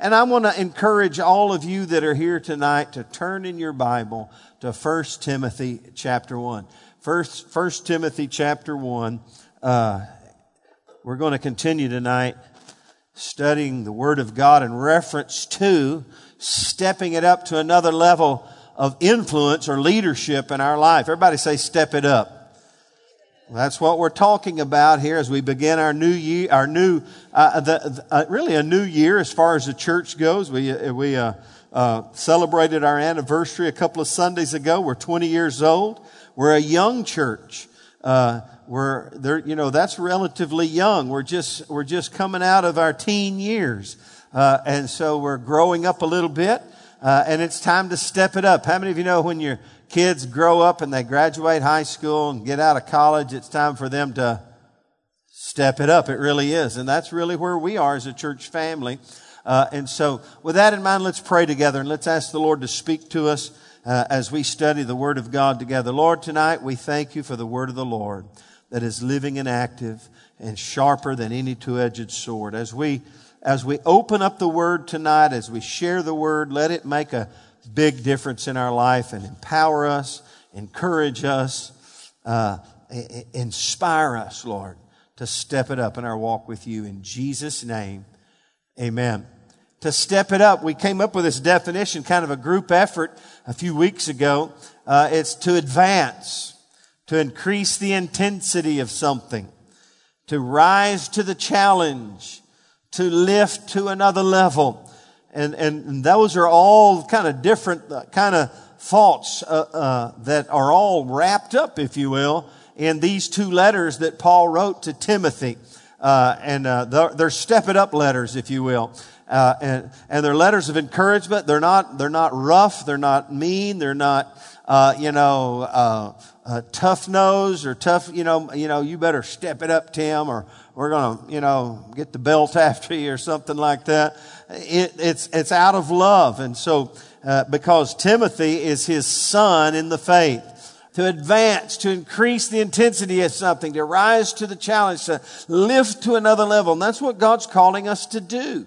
And I want to encourage all of you that are here tonight to turn in your Bible to 1 Timothy chapter 1. First, 1 Timothy chapter 1. Uh, we're going to continue tonight studying the Word of God in reference to stepping it up to another level of influence or leadership in our life. Everybody say, step it up. That's what we're talking about here as we begin our new year, our new, uh, the, uh, really a new year as far as the church goes. We, uh, we, uh, uh, celebrated our anniversary a couple of Sundays ago. We're 20 years old. We're a young church. Uh, we're there, you know, that's relatively young. We're just, we're just coming out of our teen years. and so we're growing up a little bit. and it's time to step it up. How many of you know when you're kids grow up and they graduate high school and get out of college, it's time for them to step it up. It really is. And that's really where we are as a church family. Uh, and so, with that in mind, let's pray together and let's ask the Lord to speak to us uh, as we study the Word of God together. Lord, tonight we thank you for the Word of the Lord that is living and active and sharper than any two-edged sword. As we as we open up the Word tonight, as we share the Word, let it make a big difference in our life and empower us, encourage us, uh, inspire us, Lord, to step it up in our walk with you. In Jesus' name, amen. To step it up, we came up with this definition, kind of a group effort a few weeks ago. Uh, it's to advance, to increase the intensity of something, to rise to the challenge, to lift to another level and, and those are all kind of different uh, kind of thoughts uh, uh, that are all wrapped up, if you will, in these two letters that Paul wrote to Timothy. Uh, and uh, they're, they're step it up letters, if you will. Uh, and, and they're letters of encouragement. They're not, they're not rough. They're not mean. They're not, you know, tough nose or tough, you know, you know, you better step it up, Tim, or we're going to, you know, get the belt after you or something like that it, it's, it's out of love. And so, uh, because Timothy is his son in the faith, to advance, to increase the intensity of something, to rise to the challenge, to lift to another level. And that's what God's calling us to do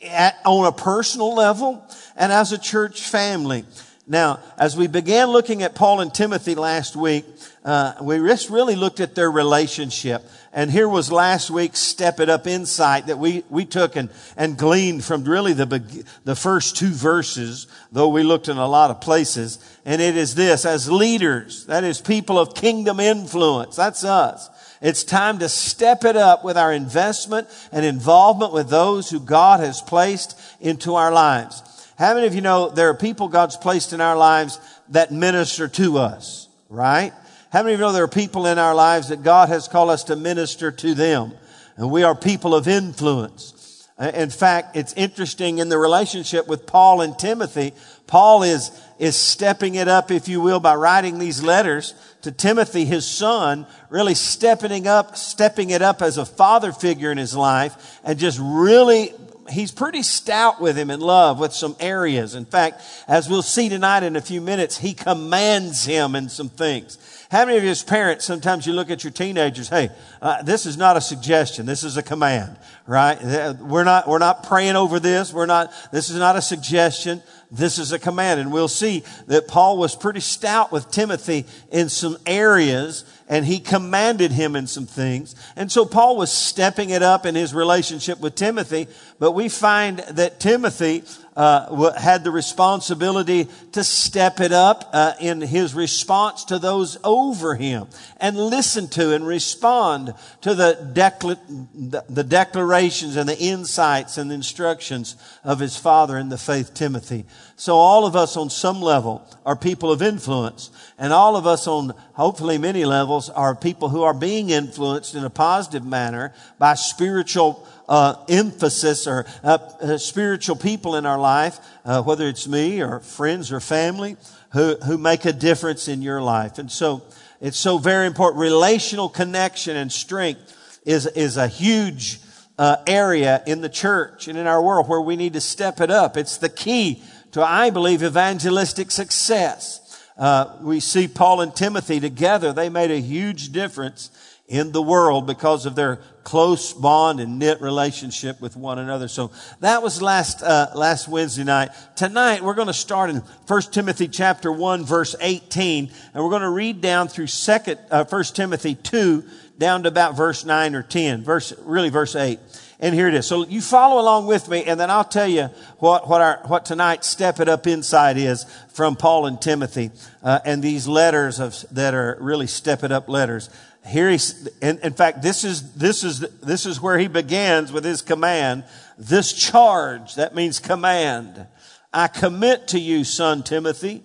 At, on a personal level and as a church family. Now, as we began looking at Paul and Timothy last week, uh, we just really looked at their relationship. And here was last week's Step It Up insight that we, we took and, and gleaned from really the, the first two verses, though we looked in a lot of places. And it is this, as leaders, that is people of kingdom influence, that's us. It's time to step it up with our investment and involvement with those who God has placed into our lives. How many of you know there are people God's placed in our lives that minister to us, right? How many of you know there are people in our lives that God has called us to minister to them? And we are people of influence. Uh, in fact, it's interesting in the relationship with Paul and Timothy. Paul is, is stepping it up, if you will, by writing these letters to Timothy, his son, really stepping up, stepping it up as a father figure in his life and just really he's pretty stout with him in love with some areas. In fact, as we'll see tonight in a few minutes, he commands him in some things. How many of you as parents, sometimes you look at your teenagers, hey, uh, this is not a suggestion. This is a command, right? We're not, we're not praying over this. We're not, this is not a suggestion. This is a command. And we'll see that Paul was pretty stout with Timothy in some areas and he commanded him in some things. And so Paul was stepping it up in his relationship with Timothy, but we find that Timothy uh, had the responsibility to step it up uh, in his response to those over him and listen to and respond to the, decla- the declarations and the insights and the instructions of his father in the faith, Timothy. So all of us on some level are people of influence and all of us on hopefully many levels are people who are being influenced in a positive manner by spiritual uh, emphasis or uh, uh, spiritual people in our life, uh, whether it's me or friends or family, who, who make a difference in your life. And so it's so very important. Relational connection and strength is, is a huge uh, area in the church and in our world where we need to step it up. It's the key to, I believe, evangelistic success. Uh, we see Paul and Timothy together. They made a huge difference in the world because of their close bond and knit relationship with one another. So that was last uh, last Wednesday night. Tonight we're going to start in 1 Timothy chapter 1 verse 18 and we're going to read down through second uh, 1 Timothy 2 down to about verse 9 or 10. Verse really verse 8. And here it is. So you follow along with me and then I'll tell you what what our what tonight's step it up inside is from Paul and Timothy uh, and these letters of that are really step it up letters here he's, in, in fact, this is, this is, this is where he begins with his command. This charge, that means command. I commit to you, son Timothy,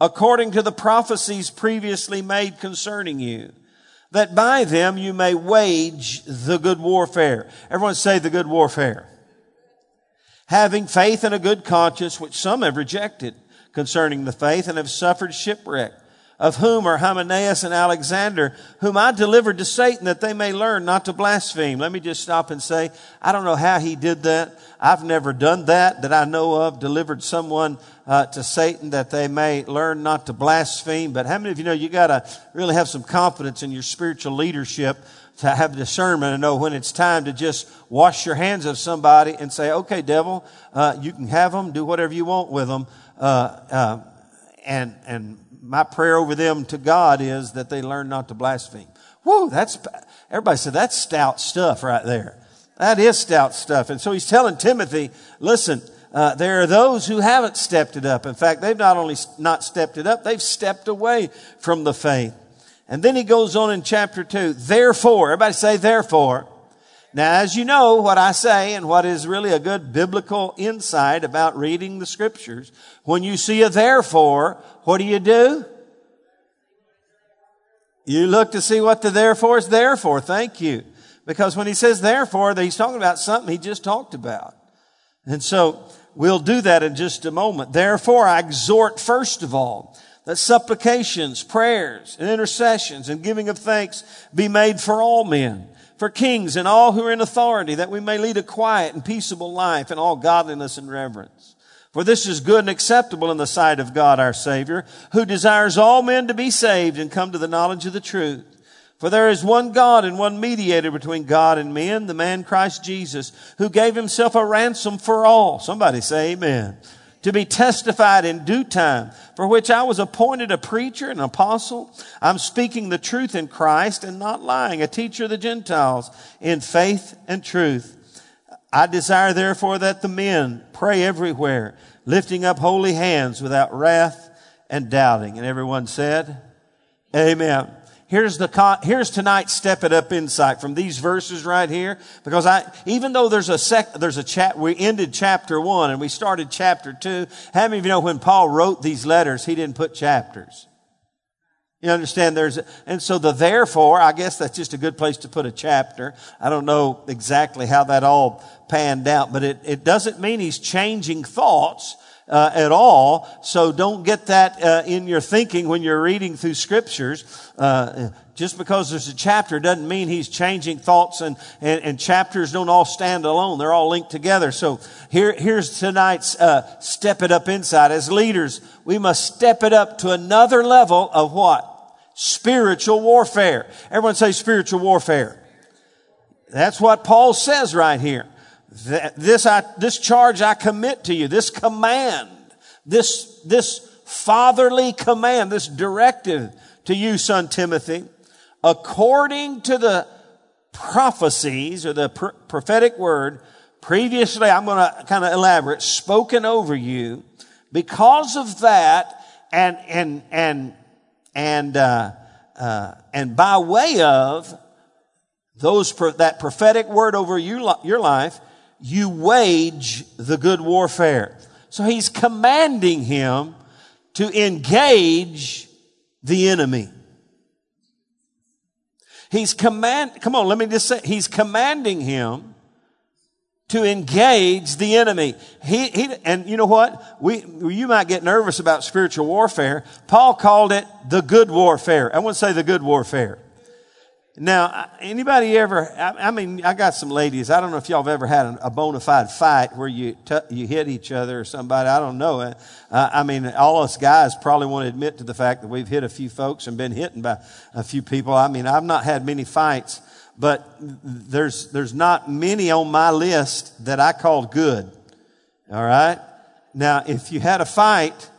according to the prophecies previously made concerning you, that by them you may wage the good warfare. Everyone say the good warfare. Having faith and a good conscience, which some have rejected concerning the faith and have suffered shipwreck of whom are Hymenaeus and Alexander, whom I delivered to Satan that they may learn not to blaspheme. Let me just stop and say, I don't know how he did that. I've never done that that I know of, delivered someone uh, to Satan that they may learn not to blaspheme. But how many of you know you got to really have some confidence in your spiritual leadership to have discernment and know when it's time to just wash your hands of somebody and say, okay, devil, uh, you can have them, do whatever you want with them. Uh, uh and, and my prayer over them to God is that they learn not to blaspheme. Whoa, that's, everybody said that's stout stuff right there. That is stout stuff. And so he's telling Timothy, listen, uh, there are those who haven't stepped it up. In fact, they've not only not stepped it up, they've stepped away from the faith. And then he goes on in chapter two, therefore, everybody say therefore. Now, as you know, what I say and what is really a good biblical insight about reading the scriptures, when you see a therefore, what do you do? You look to see what the therefore is there for. Thank you. Because when he says therefore, he's talking about something he just talked about. And so we'll do that in just a moment. Therefore, I exhort first of all that supplications, prayers, and intercessions and giving of thanks be made for all men for kings and all who are in authority, that we may lead a quiet and peaceable life in all godliness and reverence. For this is good and acceptable in the sight of God our Savior, who desires all men to be saved and come to the knowledge of the truth. For there is one God and one mediator between God and men, the man Christ Jesus, who gave himself a ransom for all. Somebody say amen to be testified in due time, for which I was appointed a preacher, and an apostle. I'm speaking the truth in Christ and not lying, a teacher of the Gentiles in faith and truth. I desire therefore that the men pray everywhere, lifting up holy hands without wrath and doubting. And everyone said, Amen. Here's the, here's tonight's step it up insight from these verses right here. Because I, even though there's a sec, there's a chat, we ended chapter one and we started chapter two. How many of you know when Paul wrote these letters, he didn't put chapters? You understand there's, and so the therefore, I guess that's just a good place to put a chapter. I don't know exactly how that all panned out, but it, it doesn't mean he's changing thoughts uh, at all. So don't get that uh, in your thinking when you're reading through scriptures. Uh, just because there's a chapter doesn't mean he's changing thoughts and, and, and, chapters don't all stand alone. They're all linked together. So here, here's tonight's uh, step it up inside. As leaders, we must step it up to another level of what? Spiritual warfare. Everyone say spiritual warfare. That's what Paul says right here this, I, this charge I commit to you, this command, this, this fatherly command, this directive to you, son Timothy, according to the prophecies or the pr- prophetic word previously, I'm going to kind of elaborate, spoken over you. Because of that, and, and, and, and, uh, uh, and by way of those, that prophetic word over you, your life, you wage the good warfare. So he's commanding him to engage the enemy. He's command, come on, let me just say, he's commanding him to engage the enemy. He, he, and you know what? We, you might get nervous about spiritual warfare. Paul called it the good warfare. I want to say the good warfare. Now, anybody ever, I, I, mean, I got some ladies. I don't know if y'all have ever had a, a bona fide fight where you, t- you hit each other or somebody. I don't know. Uh, I mean, all us guys probably want to admit to the fact that we've hit a few folks and been hit by a few people. I mean, I've not had many fights, but there's, there's not many on my list that I called good. All right. Now, if you had a fight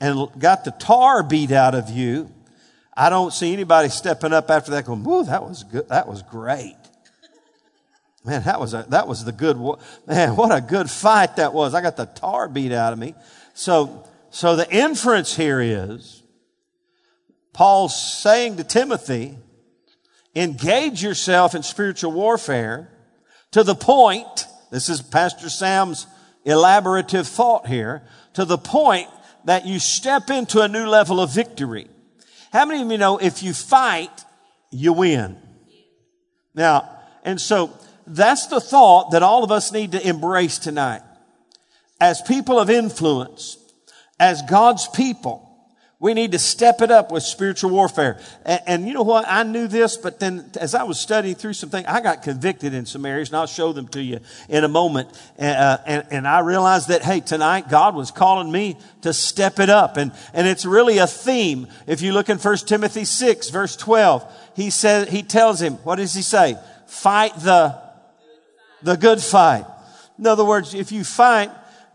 and got the tar beat out of you, I don't see anybody stepping up after that going, whoa, that was good. That was great. Man, that was a, that was the good, man, what a good fight that was. I got the tar beat out of me. So, so the inference here is Paul's saying to Timothy, engage yourself in spiritual warfare to the point, this is Pastor Sam's elaborative thought here, to the point that you step into a new level of victory. How many of you know if you fight, you win? Now, and so that's the thought that all of us need to embrace tonight. As people of influence, as God's people, we need to step it up with spiritual warfare. And, and, you know what? I knew this, but then as I was studying through some things, I got convicted in some areas, and I'll show them to you in a moment. Uh, and, and I realized that, hey, tonight God was calling me to step it up. And, and it's really a theme. If you look in 1 Timothy 6, verse 12, he says, he tells him, what does he say? Fight the, the good fight. In other words, if you fight,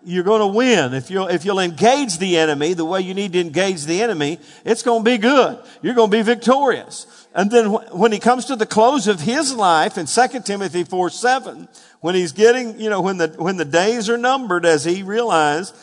you're going to win. If you'll, if you'll engage the enemy the way you need to engage the enemy, it's going to be good. You're going to be victorious. And then when he comes to the close of his life in 2 Timothy 4, 7, when he's getting, you know, when the, when the days are numbered as he realized,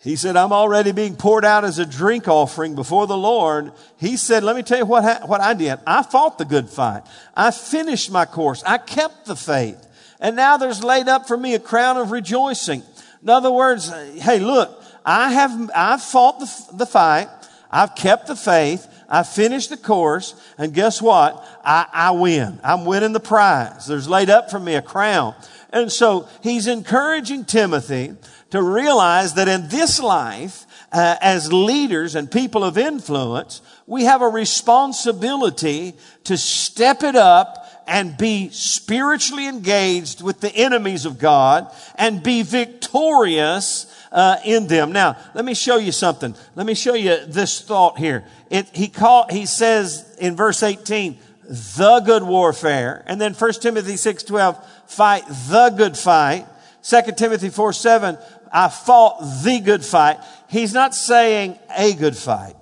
he said, I'm already being poured out as a drink offering before the Lord. He said, let me tell you what, ha- what I did. I fought the good fight. I finished my course. I kept the faith. And now there's laid up for me a crown of rejoicing in other words, hey, look, I have, I've fought the, the fight. I've kept the faith. I've finished the course. And guess what? I, I win. I'm winning the prize. There's laid up for me a crown. And so he's encouraging Timothy to realize that in this life, uh, as leaders and people of influence, we have a responsibility to step it up and be spiritually engaged with the enemies of God and be victorious uh, in them. Now, let me show you something. Let me show you this thought here. It, he call, he says in verse 18, the good warfare. And then 1 Timothy 6, 12, fight the good fight. 2 Timothy 4, 7, I fought the good fight. He's not saying a good fight.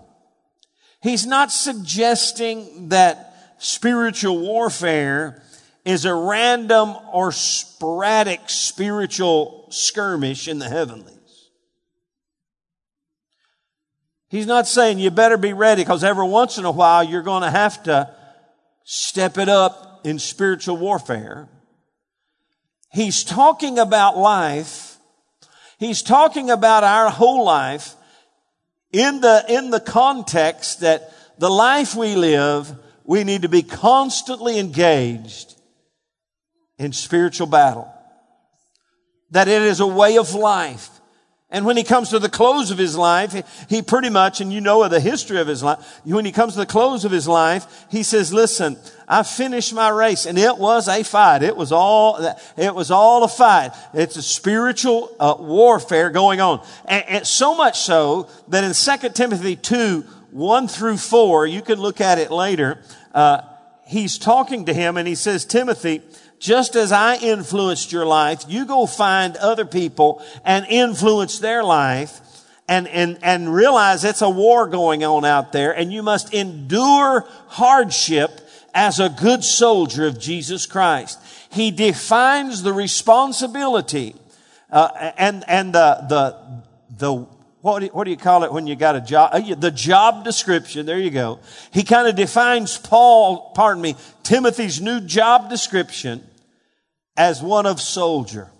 He's not suggesting that spiritual warfare is a random or sporadic spiritual skirmish in the heavenlies. He's not saying you better be ready because every once in a while you're going to have to step it up in spiritual warfare. He's talking about life. He's talking about our whole life in the, in the context that the life we live we need to be constantly engaged in spiritual battle. That it is a way of life. And when he comes to the close of his life, he pretty much, and you know the history of his life, when he comes to the close of his life, he says, listen, I finished my race and it was a fight. It was all, it was all a fight. It's a spiritual uh, warfare going on. And, and so much so that in 2 Timothy 2, 1 through 4, you can look at it later, uh, he's talking to him and he says, Timothy, just as I influenced your life, you go find other people and influence their life and, and, and realize it's a war going on out there and you must endure hardship as a good soldier of Jesus Christ. He defines the responsibility uh, and, and the, the, the what do, you, what do you call it when you got a job? Uh, the job description. There you go. He kind of defines Paul, pardon me, Timothy's new job description as one of soldier.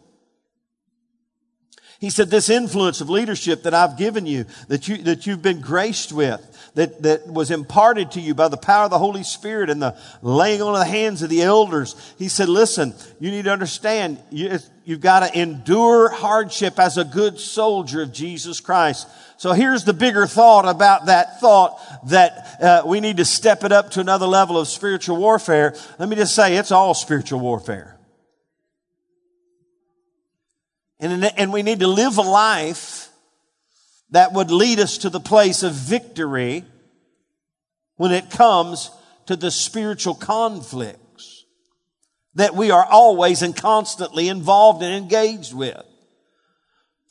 He said, this influence of leadership that I've given you, that you, that you've been graced with, that, that was imparted to you by the power of the Holy Spirit and the laying on of the hands of the elders. He said, listen, you need to understand, you, you've got to endure hardship as a good soldier of Jesus Christ. So here's the bigger thought about that thought that uh, we need to step it up to another level of spiritual warfare. Let me just say, it's all spiritual warfare. And, and we need to live a life that would lead us to the place of victory when it comes to the spiritual conflicts that we are always and constantly involved and engaged with.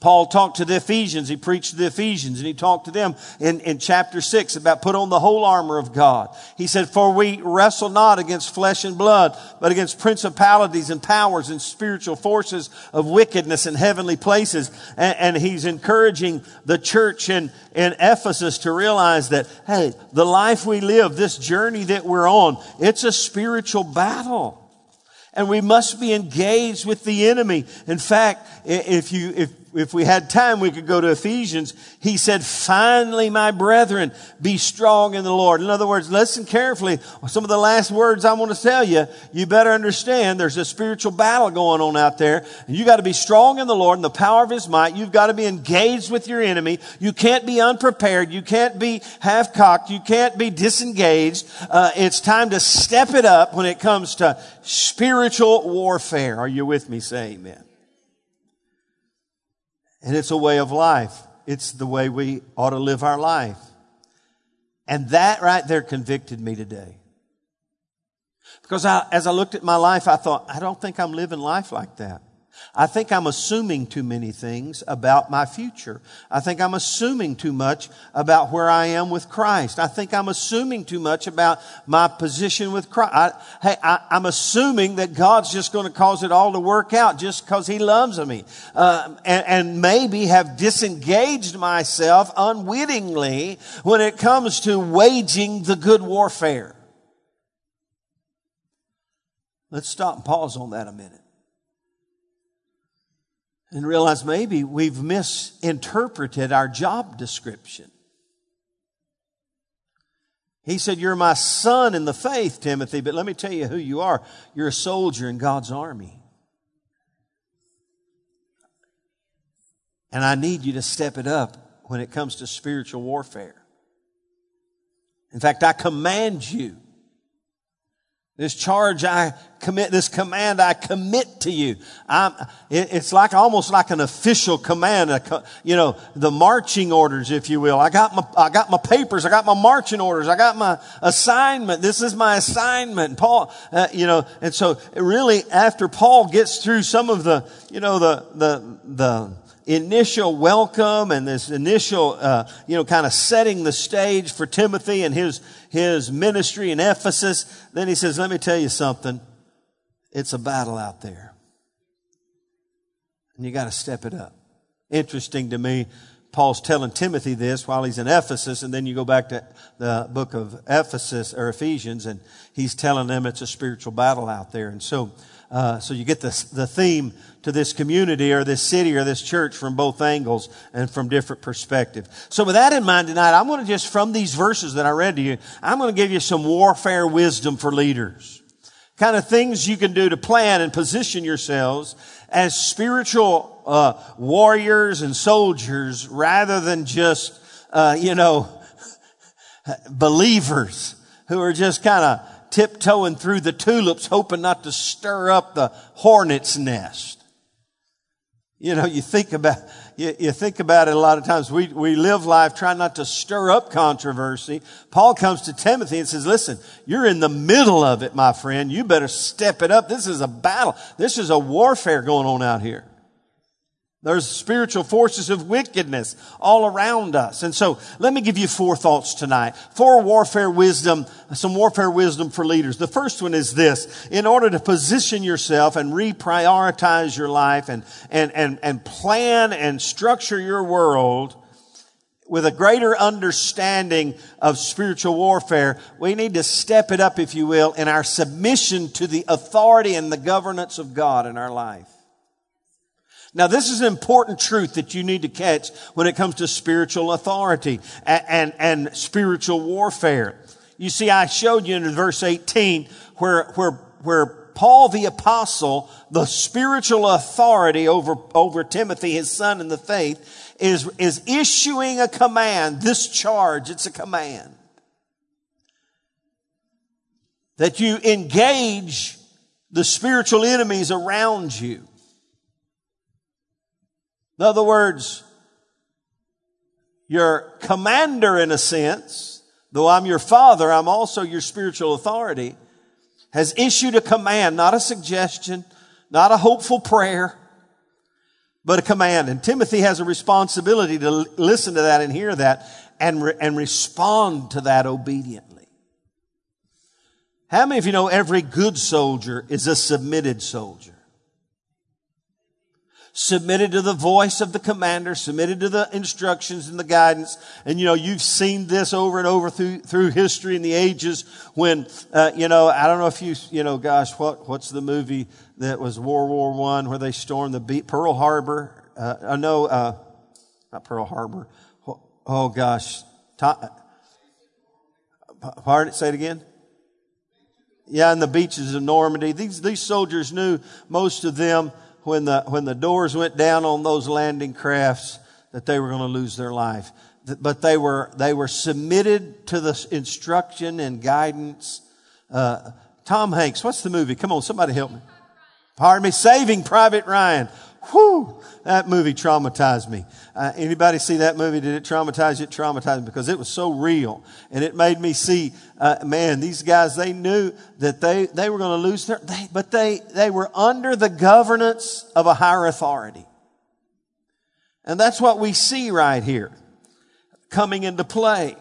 Paul talked to the Ephesians. He preached to the Ephesians and he talked to them in, in chapter six about put on the whole armor of God. He said, for we wrestle not against flesh and blood, but against principalities and powers and spiritual forces of wickedness in heavenly places. And, and he's encouraging the church in, in Ephesus to realize that, hey, the life we live, this journey that we're on, it's a spiritual battle and we must be engaged with the enemy. In fact, if you, if, if we had time, we could go to Ephesians. He said, finally, my brethren, be strong in the Lord. In other words, listen carefully. Some of the last words I want to tell you, you better understand there's a spiritual battle going on out there. And you got to be strong in the Lord and the power of His might. You've got to be engaged with your enemy. You can't be unprepared. You can't be half cocked. You can't be disengaged. Uh, it's time to step it up when it comes to spiritual warfare. Are you with me? Say amen. And it's a way of life. It's the way we ought to live our life. And that right there convicted me today. Because I, as I looked at my life, I thought, I don't think I'm living life like that. I think I'm assuming too many things about my future. I think I'm assuming too much about where I am with Christ. I think I'm assuming too much about my position with Christ. I, hey, I, am assuming that God's just going to cause it all to work out just because He loves me. Uh, and, and maybe have disengaged myself unwittingly when it comes to waging the good warfare. Let's stop and pause on that a minute and realize maybe we've misinterpreted our job description. He said, You're my son in the faith, Timothy, but let me tell you who you are. You're a soldier in God's army. And I need you to step it up when it comes to spiritual warfare. In fact, I command you this charge I commit, this command I commit to you. I'm, it, it's like almost like an official command, a, you know, the marching orders, if you will. I got my, I got my papers, I got my marching orders, I got my assignment. This is my assignment. Paul, uh, you know, and so really after Paul gets through some of the, you know, the, the, the, initial welcome and this initial, uh, you know, kind of setting the stage for Timothy and his, his ministry in Ephesus. Then he says, let me tell you something. It's a battle out there. And you got to step it up. Interesting to me. Paul's telling Timothy this while he's in Ephesus, and then you go back to the book of Ephesus or Ephesians, and he's telling them it's a spiritual battle out there. And so, uh, so you get the, the theme to this community or this city or this church from both angles and from different perspectives. So with that in mind tonight, I'm going to just, from these verses that I read to you, I'm going to give you some warfare wisdom for leaders. Kind of things you can do to plan and position yourselves as spiritual uh, warriors and soldiers rather than just, uh, you know, believers who are just kind of tiptoeing through the tulips, hoping not to stir up the hornet's nest. You know, you think about, you, you, think about it a lot of times. We, we live life trying not to stir up controversy. Paul comes to Timothy and says, listen, you're in the middle of it, my friend. You better step it up. This is a battle. This is a warfare going on out here. There's spiritual forces of wickedness all around us. And so let me give you four thoughts tonight. Four warfare wisdom, some warfare wisdom for leaders. The first one is this. In order to position yourself and reprioritize your life and, and, and, and plan and structure your world with a greater understanding of spiritual warfare, we need to step it up, if you will, in our submission to the authority and the governance of God in our life. Now, this is an important truth that you need to catch when it comes to spiritual authority and, and, and spiritual warfare. You see, I showed you in verse 18 where, where, where Paul the apostle, the spiritual authority over, over Timothy, his son in the faith, is, is issuing a command, this charge, it's a command. That you engage the spiritual enemies around you. In other words, your commander in a sense, though I'm your father, I'm also your spiritual authority, has issued a command, not a suggestion, not a hopeful prayer, but a command. And Timothy has a responsibility to listen to that and hear that and, re- and respond to that obediently. How many of you know every good soldier is a submitted soldier? Submitted to the voice of the commander, submitted to the instructions and the guidance. And you know, you've seen this over and over through, through history in the ages when, uh, you know, I don't know if you, you know, gosh, what, what's the movie that was World War One where they stormed the beach, Pearl Harbor? Uh, I know, uh, not Pearl Harbor. Oh, gosh. pardon, say it again. Yeah, in the beaches of Normandy. These, these soldiers knew most of them when the, when the doors went down on those landing crafts that they were going to lose their life. But they were, they were submitted to the instruction and guidance. Uh, Tom Hanks, what's the movie? Come on, somebody help me. Pardon me, Saving Private Ryan. Whew, that movie traumatized me. Uh, anybody see that movie? Did it traumatize you? It traumatized me because it was so real. And it made me see, uh, man, these guys, they knew that they, they were going to lose their, they, but they, they were under the governance of a higher authority. And that's what we see right here coming into play.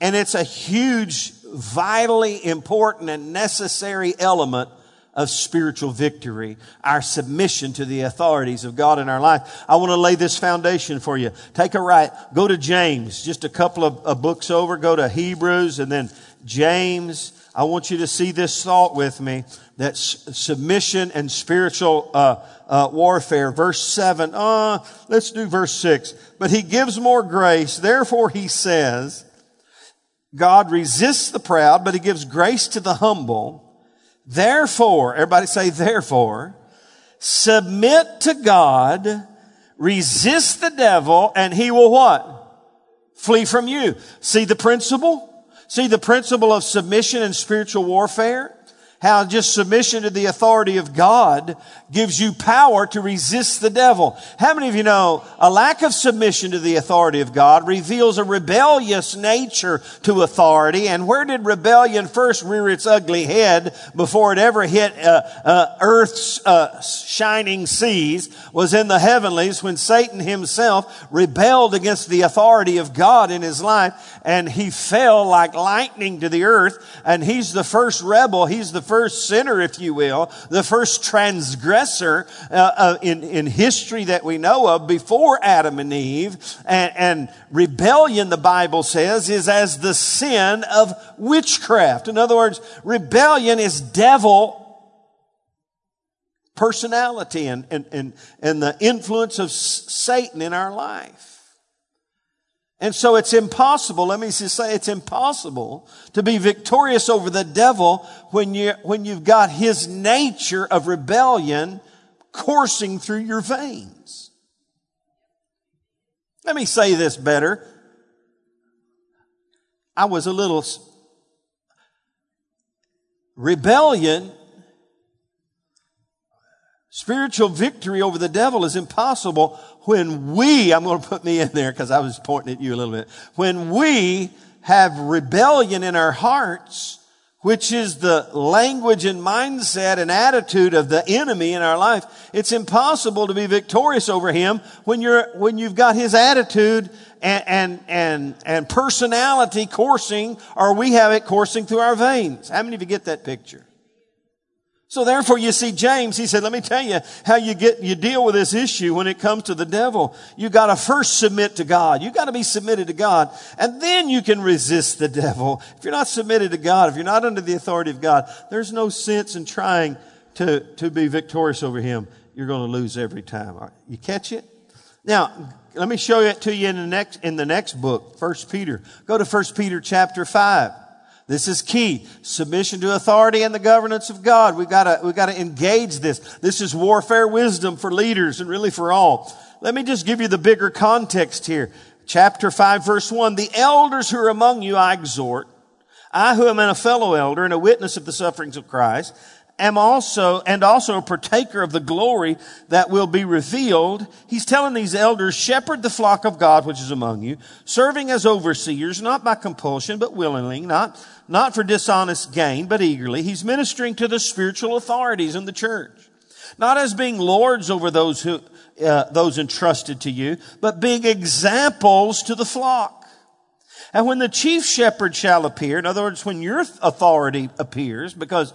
And it's a huge, vitally important and necessary element of spiritual victory, our submission to the authorities of God in our life. I want to lay this foundation for you. Take a right, go to James, just a couple of, of books over, go to Hebrews and then James. I want you to see this thought with me that submission and spiritual uh, uh, warfare. Verse 7. Uh, let's do verse 6. But he gives more grace. Therefore he says, God resists the proud, but he gives grace to the humble. Therefore, everybody say therefore, submit to God, resist the devil, and he will what? Flee from you. See the principle? See the principle of submission and spiritual warfare? How just submission to the authority of God gives you power to resist the devil. How many of you know a lack of submission to the authority of God reveals a rebellious nature to authority? And where did rebellion first rear its ugly head before it ever hit uh, uh, earth's uh, shining seas was in the heavenlies when Satan himself rebelled against the authority of God in his life and he fell like lightning to the earth and he's the first rebel. He's the first sinner, if you will, the first transgressor uh, uh, in, in history that we know of before Adam and Eve. And, and rebellion, the Bible says, is as the sin of witchcraft. In other words, rebellion is devil personality and, and, and, and the influence of Satan in our life. And so it's impossible, let me just say it's impossible to be victorious over the devil when you, when you've got his nature of rebellion coursing through your veins. Let me say this better. I was a little rebellion Spiritual victory over the devil is impossible when we, I'm going to put me in there because I was pointing at you a little bit, when we have rebellion in our hearts, which is the language and mindset and attitude of the enemy in our life, it's impossible to be victorious over him when you're, when you've got his attitude and, and, and, and personality coursing, or we have it coursing through our veins. How many of you get that picture? So therefore you see James, he said, let me tell you how you get, you deal with this issue when it comes to the devil. You gotta first submit to God. You gotta be submitted to God. And then you can resist the devil. If you're not submitted to God, if you're not under the authority of God, there's no sense in trying to, to be victorious over him. you're to lose every time. You catch it? Now, let me show it to you in the next, in the next book, First Peter. Go to First Peter chapter 5. This is key. Submission to authority and the governance of God. We've got to, we've got to engage this. This is warfare wisdom for leaders and really for all. Let me just give you the bigger context here. Chapter 5 verse 1. The elders who are among you I exhort. I who am a fellow elder and a witness of the sufferings of Christ am also, and also a partaker of the glory that will be revealed. He's telling these elders, shepherd the flock of God which is among you, serving as overseers, not by compulsion, but willingly, not, not for dishonest gain, but eagerly. He's ministering to the spiritual authorities in the church. Not as being lords over those who, uh, those entrusted to you, but being examples to the flock. And when the chief shepherd shall appear, in other words, when your authority appears, because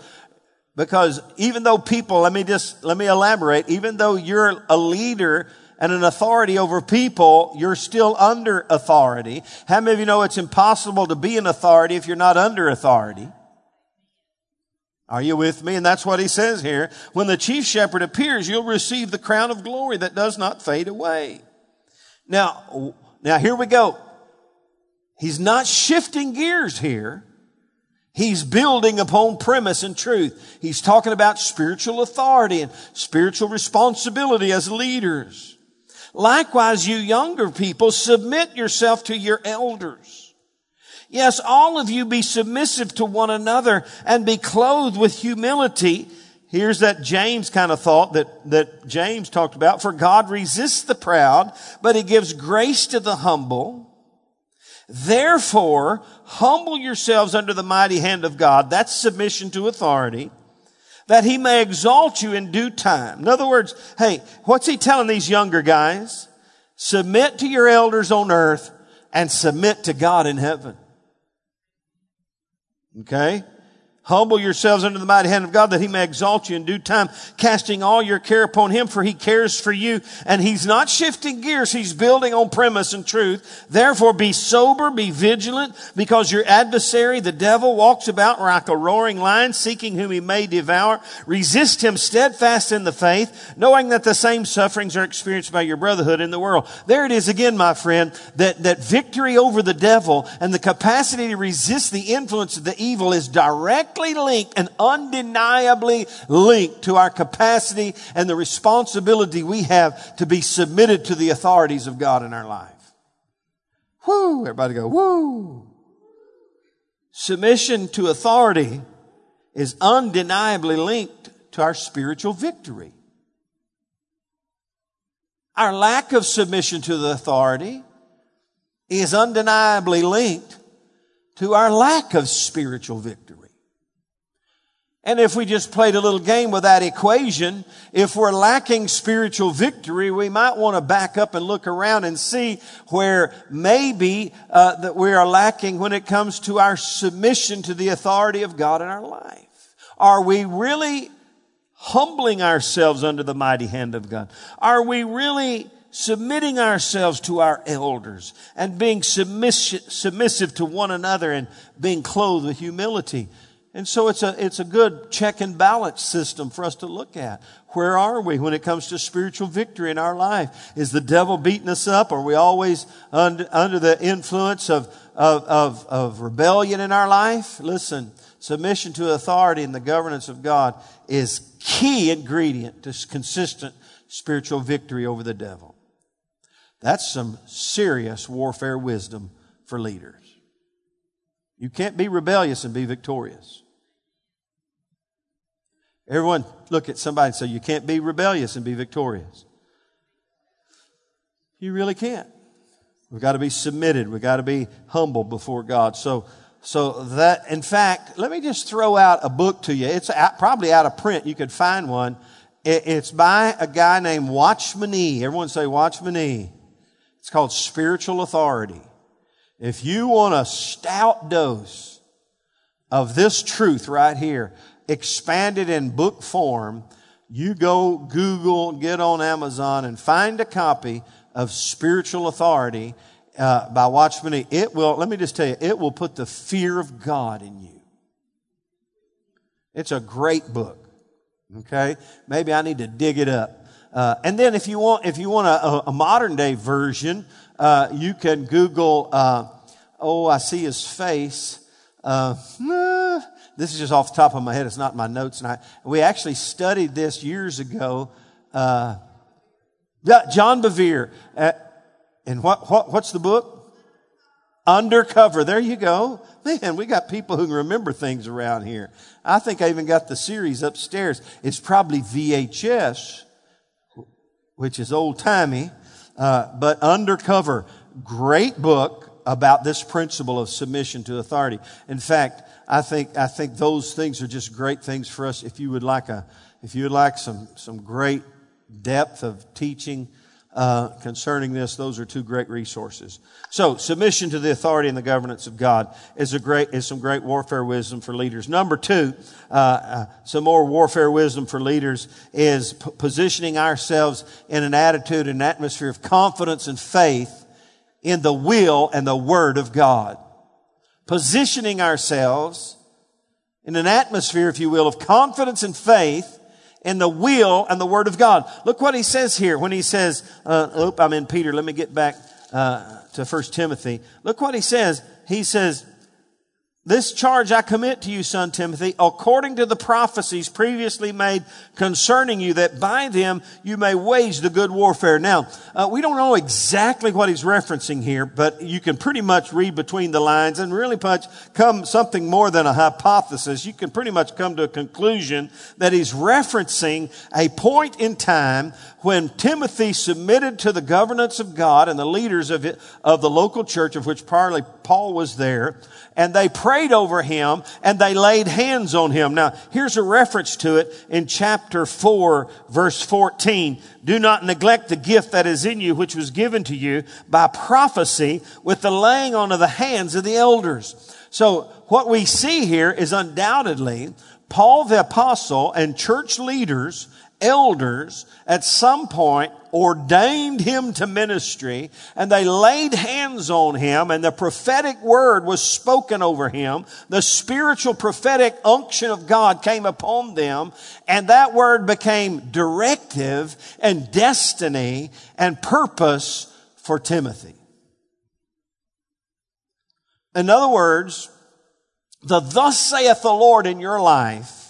because even though people, let me just, let me elaborate, even though you're a leader and an authority over people, you're still under authority. How many of you know it's impossible to be an authority if you're not under authority? Are you with me? And that's what he says here. When the chief shepherd appears, you'll receive the crown of glory that does not fade away. Now, now here we go. He's not shifting gears here. He's building upon premise and truth. He's talking about spiritual authority and spiritual responsibility as leaders. Likewise, you younger people, submit yourself to your elders. Yes, all of you be submissive to one another and be clothed with humility. Here's that James kind of thought that, that James talked about. For God resists the proud, but he gives grace to the humble. Therefore, humble yourselves under the mighty hand of God. That's submission to authority. That he may exalt you in due time. In other words, hey, what's he telling these younger guys? Submit to your elders on earth and submit to God in heaven. Okay? Humble yourselves under the mighty hand of God that he may exalt you in due time, casting all your care upon him for he cares for you. And he's not shifting gears. He's building on premise and truth. Therefore be sober, be vigilant because your adversary, the devil, walks about like a roaring lion seeking whom he may devour. Resist him steadfast in the faith, knowing that the same sufferings are experienced by your brotherhood in the world. There it is again, my friend, that, that victory over the devil and the capacity to resist the influence of the evil is direct directly linked and undeniably linked to our capacity and the responsibility we have to be submitted to the authorities of God in our life. Whoo! Everybody go, whoo! Submission to authority is undeniably linked to our spiritual victory. Our lack of submission to the authority is undeniably linked to our lack of spiritual victory. And if we just played a little game with that equation, if we're lacking spiritual victory, we might want to back up and look around and see where maybe uh, that we are lacking when it comes to our submission to the authority of God in our life. Are we really humbling ourselves under the mighty hand of God? Are we really submitting ourselves to our elders and being submissive to one another and being clothed with humility? And so it's a, it's a good check and balance system for us to look at. Where are we when it comes to spiritual victory in our life? Is the devil beating us up? Are we always under, under the influence of, of, of, of rebellion in our life? Listen, submission to authority and the governance of God is key ingredient to consistent spiritual victory over the devil. That's some serious warfare wisdom for leaders. You can't be rebellious and be victorious. Everyone look at somebody and say, You can't be rebellious and be victorious. You really can't. We've got to be submitted. We've got to be humble before God. So, so that, in fact, let me just throw out a book to you. It's out, probably out of print. You could find one. It, it's by a guy named Watchman Nee. Everyone say Watchman Nee. It's called Spiritual Authority. If you want a stout dose of this truth right here, expanded in book form, you go Google, get on Amazon, and find a copy of Spiritual Authority uh, by Watchman Nee. It will, let me just tell you, it will put the fear of God in you. It's a great book. Okay? Maybe I need to dig it up. Uh, and then if you want, if you want a, a modern day version, uh, you can Google, uh, oh, I see his face. Uh, this is just off the top of my head. It's not my notes. And I, we actually studied this years ago. Uh, John Bevere. Uh, and what, what, what's the book? Undercover. There you go. Man, we got people who can remember things around here. I think I even got the series upstairs. It's probably VHS, which is old timey, uh, but Undercover. Great book about this principle of submission to authority. In fact, I think, I think those things are just great things for us. If you would like a, if you would like some, some great depth of teaching, uh, concerning this, those are two great resources. So, submission to the authority and the governance of God is a great, is some great warfare wisdom for leaders. Number two, uh, uh, some more warfare wisdom for leaders is p- positioning ourselves in an attitude, and atmosphere of confidence and faith in the will and the word of God. Positioning ourselves in an atmosphere, if you will, of confidence and faith in the will and the word of God. Look what he says here when he says, uh, oop, I'm in Peter. Let me get back, uh, to First Timothy. Look what he says. He says, this charge I commit to you, son Timothy, according to the prophecies previously made concerning you, that by them you may wage the good warfare. Now, uh, we don't know exactly what he's referencing here, but you can pretty much read between the lines and really much come something more than a hypothesis. You can pretty much come to a conclusion that he's referencing a point in time when Timothy submitted to the governance of God and the leaders of it, of the local church, of which probably Paul was there, and they prayed over him and they laid hands on him. Now, here's a reference to it in chapter 4, verse 14. Do not neglect the gift that is in you, which was given to you by prophecy with the laying on of the hands of the elders. So what we see here is undoubtedly Paul the apostle and church leaders elders at some point ordained him to ministry and they laid hands on him and the prophetic word was spoken over him. The spiritual prophetic unction of God came upon them and that word became directive and destiny and purpose for Timothy. In other words, the thus saith the Lord in your life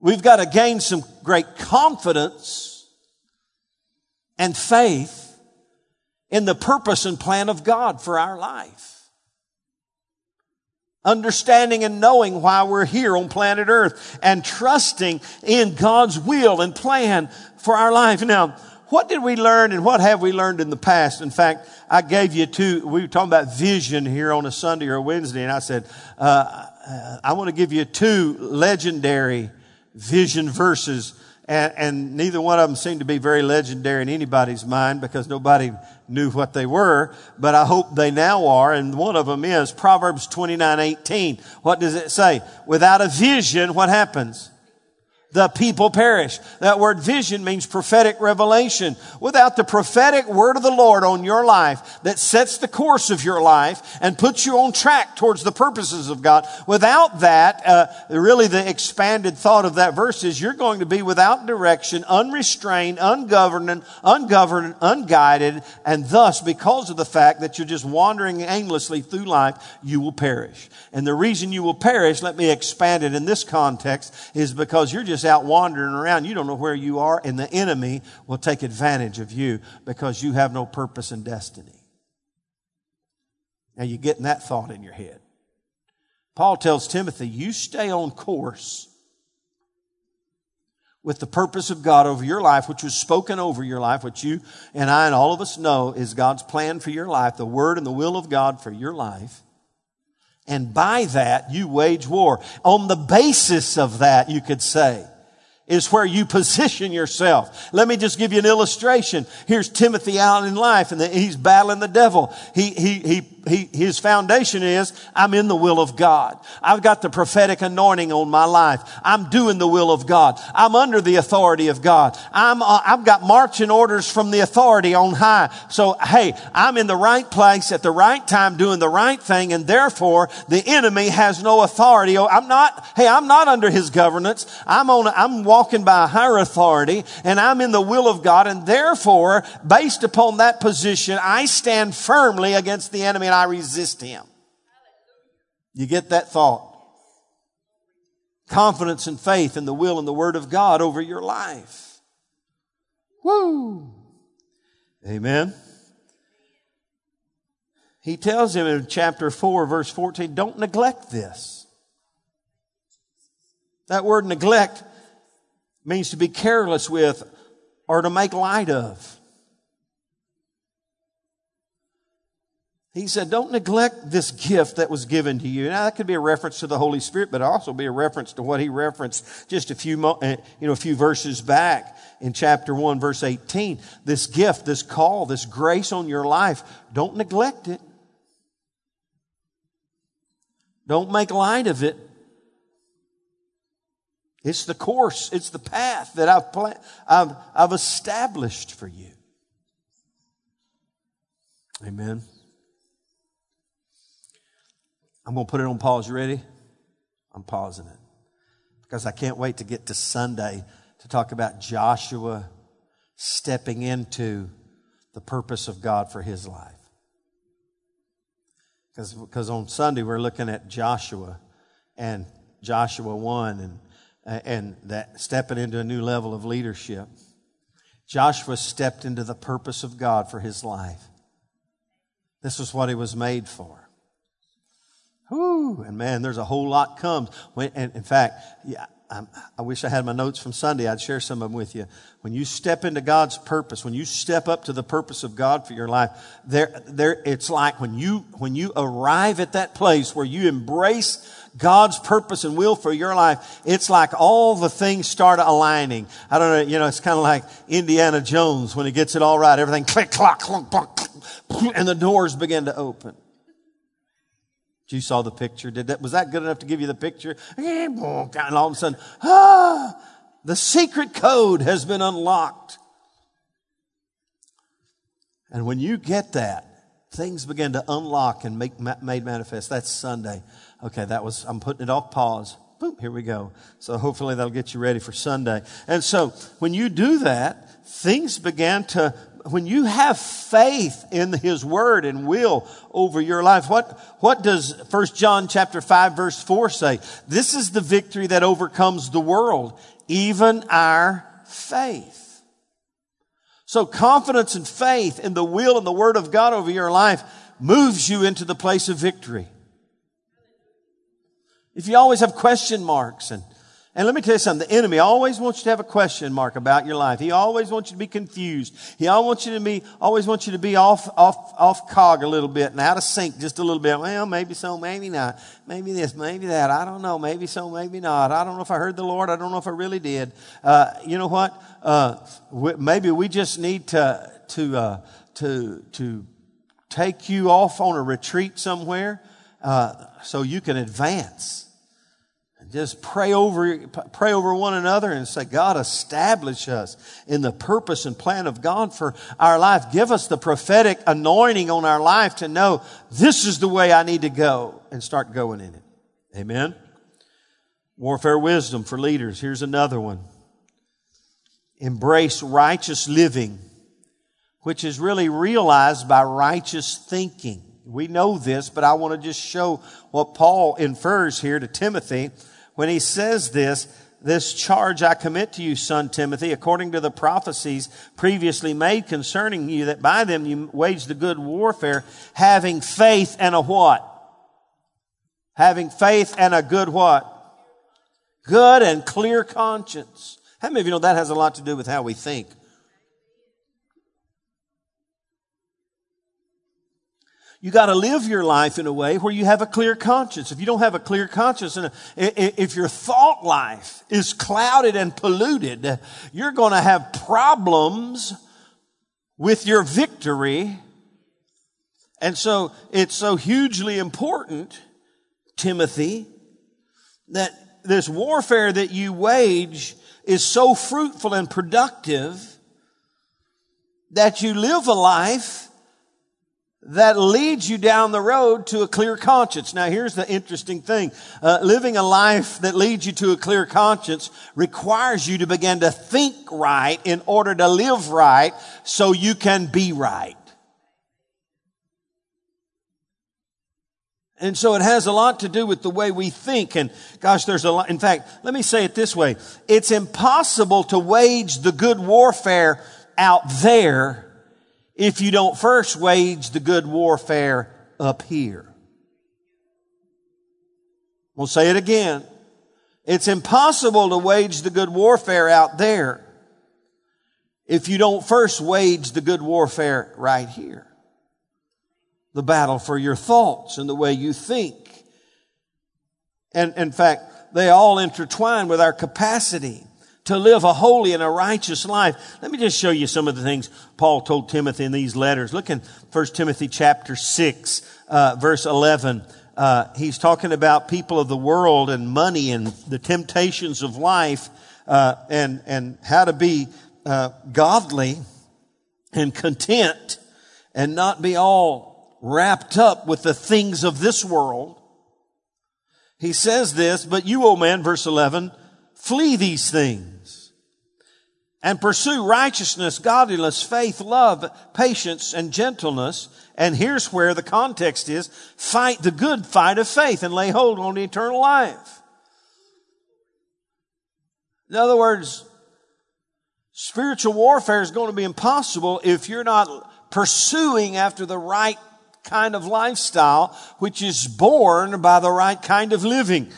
We've got to gain some great confidence and faith in the purpose and plan of God for our life. Understanding and knowing why we're here on planet earth and trusting in God's will and plan for our life. Now, what did we learn and what have we learned in the past? In fact, I gave you two, we were talking about vision here on a Sunday or a Wednesday, and I said, uh, I want to give you two legendary vision verses, and, and, neither one of them seemed to be very legendary in anybody's mind because nobody knew what they were, but I hope they now are, and one of them is Proverbs 29, 18. What does it say? Without a vision, what happens? The people perish. That word vision means prophetic revelation. Without the prophetic word of the Lord on your life that sets the course of your life and puts you on track towards the purposes of God, without that, uh, really the expanded thought of that verse is you're going to be without direction, unrestrained, ungoverned, ungoverned, unguided, and thus, because of the fact that you're just wandering aimlessly through life, you will perish. And the reason you will perish, let me expand it in this context, is because you're just just out wandering around. You don't know where you are, and the enemy will take advantage of you because you have no purpose and destiny. Now you're getting that thought in your head. Paul tells Timothy, you stay on course with the purpose of God over your life, which was spoken over your life, which you and I and all of us know is God's plan for your life, the word and the will of God for your life. And by that, you wage war. On the basis of that, you could say, is where you position yourself. Let me just give you an illustration. Here's Timothy out in life and he's battling the devil. He, he, he, he, his foundation is, I'm in the will of God. I've got the prophetic anointing on my life. I'm doing the will of God. I'm under the authority of God. I'm, uh, I've got marching orders from the authority on high. So, hey, I'm in the right place at the right time doing the right thing and therefore the enemy has no authority. I'm not, hey, I'm not under his governance. I'm on, I'm walking walking by a higher authority and I'm in the will of God and therefore, based upon that position, I stand firmly against the enemy and I resist him. You get that thought? Confidence and faith in the will and the word of God over your life. Woo! Amen. He tells him in chapter 4, verse 14, don't neglect this. That word neglect means to be careless with or to make light of. He said, don't neglect this gift that was given to you. Now that could be a reference to the Holy Spirit, but also be a reference to what he referenced just a few, uh, you know, a few verses back in chapter 1, verse 18. This gift, this call, this grace on your life, don't neglect it. Don't make light of it. It's the course, it's the path that I've, pla- I've, I've established for you. Amen. I'm going to put it on pause. You ready? I'm pausing it because I can't wait to get to Sunday to talk about Joshua stepping into the purpose of God for his life. Because, because on Sunday we're looking at Joshua and Joshua 1 and and that stepping into a new level of leadership. Joshua stepped into the purpose of God for his life. This was what he was made for. Whew, and man, there's a whole lot comes. When, and in fact, yeah, I wish I had my notes from Sunday. I'd share some of them with you. When you step into God's purpose, when you step up to the purpose of God for your life, there, there, it's like when you, when you arrive at that place where you embrace God's purpose and will for your life, it's like all the things start aligning. I don't know, you know, it's kind of like Indiana Jones when he gets it all right. Everything click, clock, clunk, clunk, and the doors begin to open. You saw the picture. Did that, was that good enough to give you the picture? And all of a sudden, ah, the secret code has been unlocked. And when you get that, things begin to unlock and make made manifest. That's Sunday. Okay, that was, I'm putting it off pause. Boom, here we go. So hopefully that'll get you ready for Sunday. And so when you do that, things began to, when you have faith in His Word and will over your life, what, what does 1 John chapter 5 verse 4 say? This is the victory that overcomes the world, even our faith. So confidence and faith in the will and the Word of God over your life moves you into the place of victory. If you always have question marks and and let me tell you something, the enemy always wants you to have a question mark about your life. He always wants you to be confused. He always wants you to be, always wants you to be off, off, off cog a little bit and out of sync just a little bit. Well, maybe so, maybe not. Maybe this, maybe that. I don't know. Maybe so, maybe not. I don't know if I heard the Lord. I don't know if I really did. Uh, you know what? Uh, maybe we just need to, to, uh, to, to take you off on a retreat somewhere, uh, so you can advance just pray over, pray over one another and say, God, establish us in the purpose and plan of God for our life. Give us the prophetic anointing on our life to know this is the way I need to go and start going in it. Amen. Warfare wisdom for leaders. Here's another one. Embrace righteous living, which is really realized by righteous thinking. We know this, but I want to just show what Paul infers here to Timothy when he says this, this charge I commit to you, son Timothy, according to the prophecies previously made concerning you, that by them you wage the good warfare, having faith and a what? Having faith and a good what? Good and clear conscience. How many of you know that has a lot to do with how we think? You got to live your life in a way where you have a clear conscience. If you don't have a clear conscience, and if your thought life is clouded and polluted, you're going to have problems with your victory. And so it's so hugely important, Timothy, that this warfare that you wage is so fruitful and productive that you live a life that leads you down the road to a clear conscience. Now here's the interesting thing. Uh, living a life that leads you to a clear conscience requires you to begin to think right in order to live right so you can be right. And so it has a lot to do with the way we think. And gosh, there's a lot. In fact, let me say it this way. It's impossible to wage the good warfare out there if you don't first wage the good warfare up here. We'll say it again. It's impossible to wage the good warfare out there if you don't first wage the good warfare right here. The battle for your thoughts and the way you think. And in fact, they all intertwine with our capacity to live a holy and a righteous life. Let me just show you some of the things Paul told Timothy in these letters. Look in 1 Timothy chapter 6, uh, verse 11. Uh, he's talking about people of the world and money and the temptations of life uh, and, and how to be uh, godly and content and not be all wrapped up with the things of this world. He says this, but you, O man, verse 11, flee these things and pursue righteousness, godliness, faith, love, patience, and gentleness. And here's where the context is. Fight the good fight of faith and lay hold on eternal life. In other words, spiritual warfare is going to be impossible if you're not pursuing after the right kind of lifestyle, which is born by the right kind of living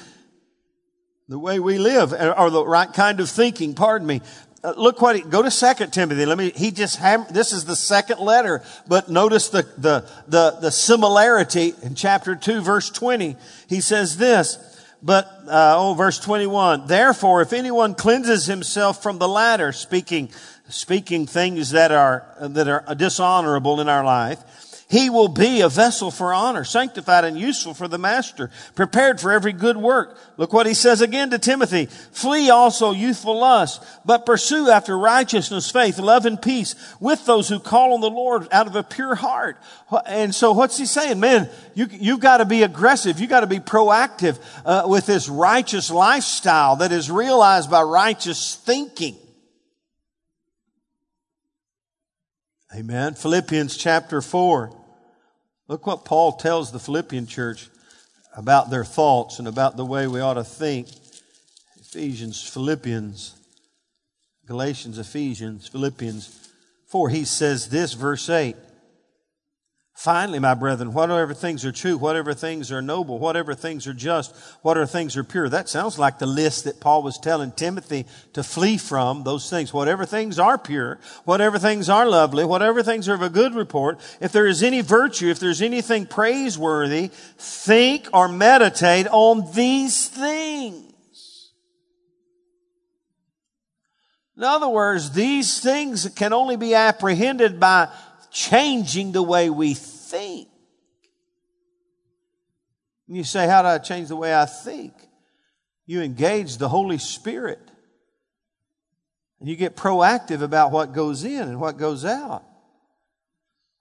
the way we live, or the right kind of thinking, pardon me. Uh, look what he, go to second Timothy. Let me, he just, ham, this is the second letter, but notice the, the, the, the similarity in chapter 2 verse 20. He says this, but, uh, oh, verse 21. Therefore, if anyone cleanses himself from the latter, speaking, speaking things that are, that are dishonorable in our life, he will be a vessel for honor, sanctified and useful for the master, prepared for every good work. Look what he says again to Timothy. Flee also youthful lust, but pursue after righteousness, faith, love, and peace with those who call on the Lord out of a pure heart. And so what's he saying? Man, you, you've got to be aggressive. You've got to be proactive uh, with this righteous lifestyle that is realized by righteous thinking. Amen. Philippians chapter 4. Look what Paul tells the Philippian church about their thoughts and about the way we ought to think. Ephesians, Philippians, Galatians, Ephesians, Philippians 4. He says this, verse 8. Finally, my brethren, whatever things are true, whatever things are noble, whatever things are just, whatever things are pure. That sounds like the list that Paul was telling Timothy to flee from, those things. Whatever things are pure, whatever things are lovely, whatever things are of a good report, if there is any virtue, if there's anything praiseworthy, think or meditate on these things. In other words, these things can only be apprehended by changing the way we think. And you say, How do I change the way I think? You engage the Holy Spirit. And you get proactive about what goes in and what goes out.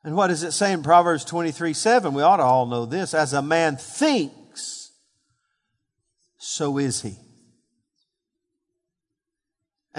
And what does it say in Proverbs 23 7? We ought to all know this. As a man thinks, so is he.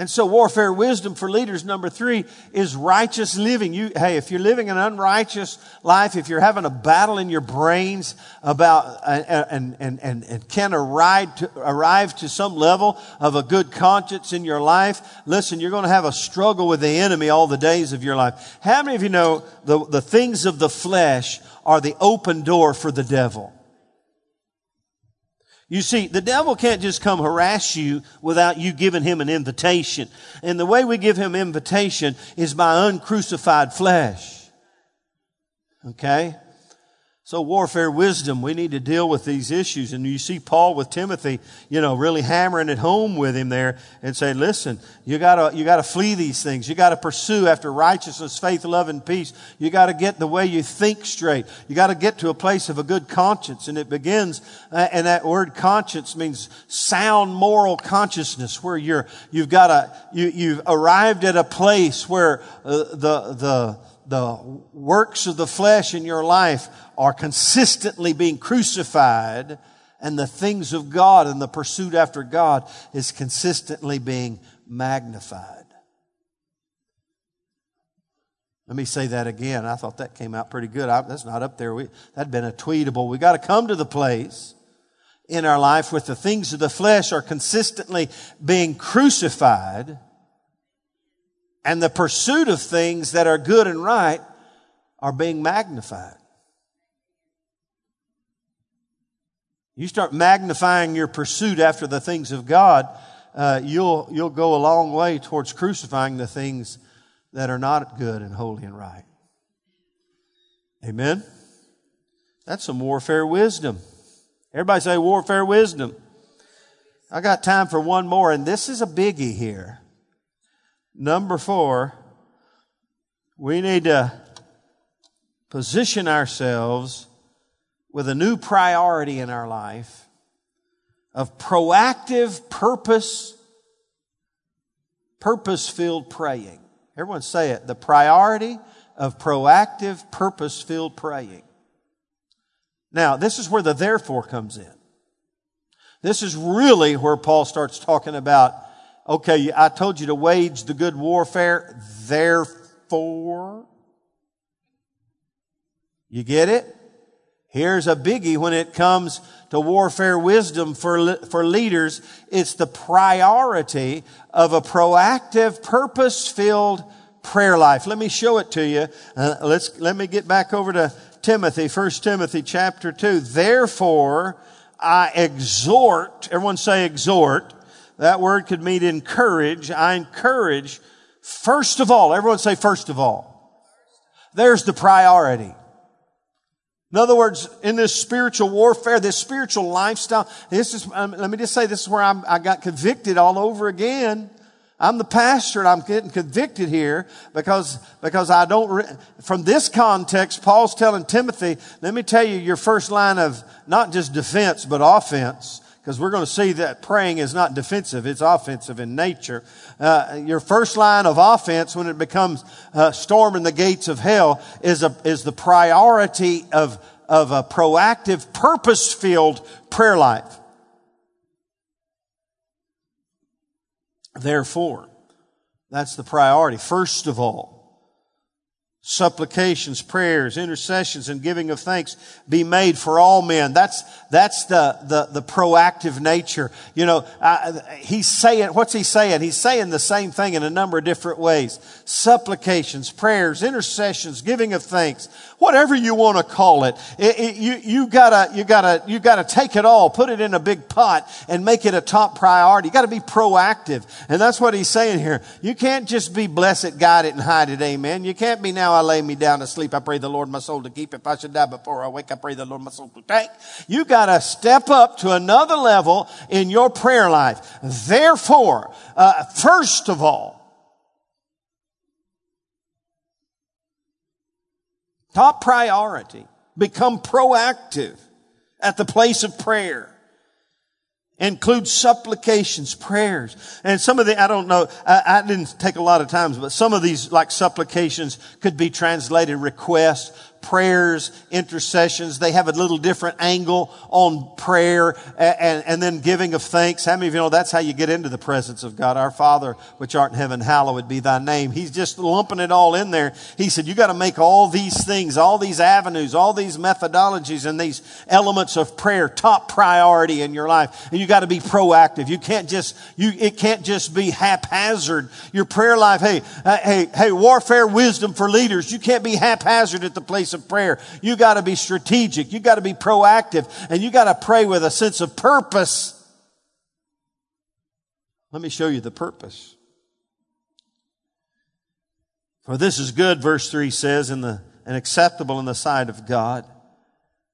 And so warfare wisdom for leaders, number three, is righteous living. You, hey, if you're living an unrighteous life, if you're having a battle in your brains about, uh, uh, and, and, and, and can arrive to, arrive to some level of a good conscience in your life, listen, you're going to have a struggle with the enemy all the days of your life. How many of you know the, the things of the flesh are the open door for the devil? You see, the devil can't just come harass you without you giving him an invitation. And the way we give him invitation is by uncrucified flesh. Okay? So warfare wisdom, we need to deal with these issues. And you see Paul with Timothy, you know, really hammering it home with him there and saying, listen, you gotta, you gotta flee these things. You gotta pursue after righteousness, faith, love, and peace. You gotta get the way you think straight. You gotta get to a place of a good conscience. And it begins, uh, and that word conscience means sound moral consciousness where you're, you've got a, you, you've arrived at a place where uh, the, the, the works of the flesh in your life are consistently being crucified and the things of God and the pursuit after God is consistently being magnified. Let me say that again. I thought that came out pretty good. I, that's not up there. We, that'd been a tweetable. We got to come to the place in our life where the things of the flesh are consistently being crucified and the pursuit of things that are good and right are being magnified. You start magnifying your pursuit after the things of God, uh, you'll, you'll go a long way towards crucifying the things that are not good and holy and right. Amen? That's some warfare wisdom. Everybody say warfare wisdom. I got time for one more, and this is a biggie here. Number four, we need to position ourselves with a new priority in our life of proactive purpose, purpose filled praying. Everyone say it. The priority of proactive purpose filled praying. Now, this is where the therefore comes in. This is really where Paul starts talking about, okay, I told you to wage the good warfare, therefore. You get it? Here's a biggie when it comes to warfare wisdom for, for leaders. It's the priority of a proactive, purpose-filled prayer life. Let me show it to you. Uh, let's, let me get back over to Timothy, 1 Timothy chapter 2. Therefore, I exhort, everyone say exhort. That word could mean encourage. I encourage, first of all, everyone say first of all. There's the priority. In other words, in this spiritual warfare, this spiritual lifestyle, this is, um, let me just say, this is where I'm, I got convicted all over again. I'm the pastor and I'm getting convicted here because, because I don't, re- from this context, Paul's telling Timothy, let me tell you your first line of not just defense, but offense because we're going to see that praying is not defensive, it's offensive in nature. Uh, your first line of offense when it becomes uh, storming the gates of hell is, a, is the priority of, of a proactive, purpose filled prayer life. Therefore, that's the priority. First of all, supplications, prayers, intercessions, and giving of thanks be made for all men. That's, that's the, the, the proactive nature. You know, uh, he's saying, what's he saying? He's saying the same thing in a number of different ways. Supplications, prayers, intercessions, giving of thanks, whatever you want to call it. it, it you, you gotta, you gotta, you gotta take it all, put it in a big pot and make it a top priority. You gotta be proactive. And that's what he's saying here. You can't just be blessed, guide it, and hide it. Amen. You can't be now now I lay me down to sleep. I pray the Lord my soul to keep. If I should die before I wake, I pray the Lord my soul to take. You gotta step up to another level in your prayer life. Therefore, uh, first of all, top priority, become proactive at the place of prayer include supplications, prayers. And some of the, I don't know, I, I, didn't take a lot of times, but some of these like supplications could be translated requests, prayers, intercessions. They have a little different angle on prayer and, and, then giving of thanks. How many of you know that's how you get into the presence of God? Our Father, which art in heaven, hallowed be thy name. He's just lumping it all in there. He said, you got to make all these things, all these avenues, all these methodologies and these elements of prayer top priority in your life. And you got to be proactive. You can't just, you, it can't just be haphazard. Your prayer life, hey, uh, hey, hey, warfare wisdom for leaders. You can't be haphazard at the place of prayer. You got to be strategic. You got to be proactive and you got to pray with a sense of purpose. Let me show you the purpose. For this is good, verse 3 says, in the, and acceptable in the sight of God.